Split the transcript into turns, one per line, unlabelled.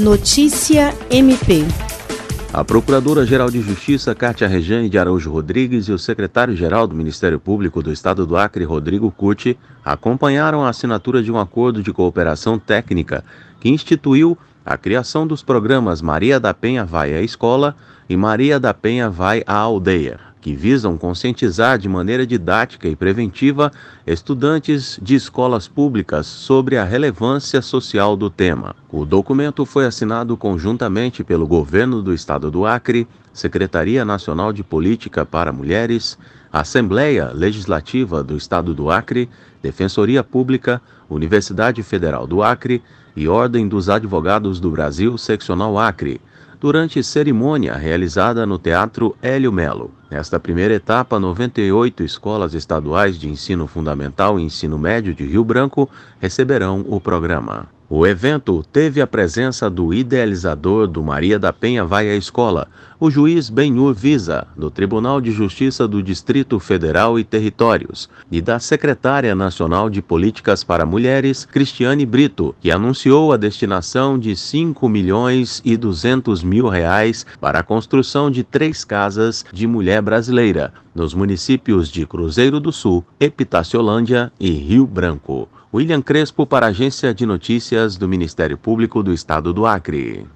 Notícia MP.
A Procuradora-Geral de Justiça, Cátia Rejane de Araújo Rodrigues, e o secretário-geral do Ministério Público do Estado do Acre, Rodrigo Cucci, acompanharam a assinatura de um acordo de cooperação técnica que instituiu a criação dos programas Maria da Penha Vai à Escola e Maria da Penha Vai à Aldeia que visam conscientizar de maneira didática e preventiva estudantes de escolas públicas sobre a relevância social do tema. O documento foi assinado conjuntamente pelo Governo do Estado do Acre, Secretaria Nacional de Política para Mulheres, Assembleia Legislativa do Estado do Acre, Defensoria Pública, Universidade Federal do Acre e Ordem dos Advogados do Brasil, Seccional Acre durante cerimônia realizada no Teatro Hélio Melo. Nesta primeira etapa, 98 escolas estaduais de ensino fundamental e ensino médio de Rio Branco receberão o programa. O evento teve a presença do idealizador do Maria da Penha Vai à Escola, o juiz Benhur Visa, do Tribunal de Justiça do Distrito Federal e Territórios, e da secretária nacional de Políticas para Mulheres, Cristiane Brito, que anunciou a destinação de 5 milhões e 200 mil reais para a construção de três casas de mulher brasileira, nos municípios de Cruzeiro do Sul, Epitaciolândia e Rio Branco. William Crespo para a Agência de Notícias do Ministério Público do Estado do Acre.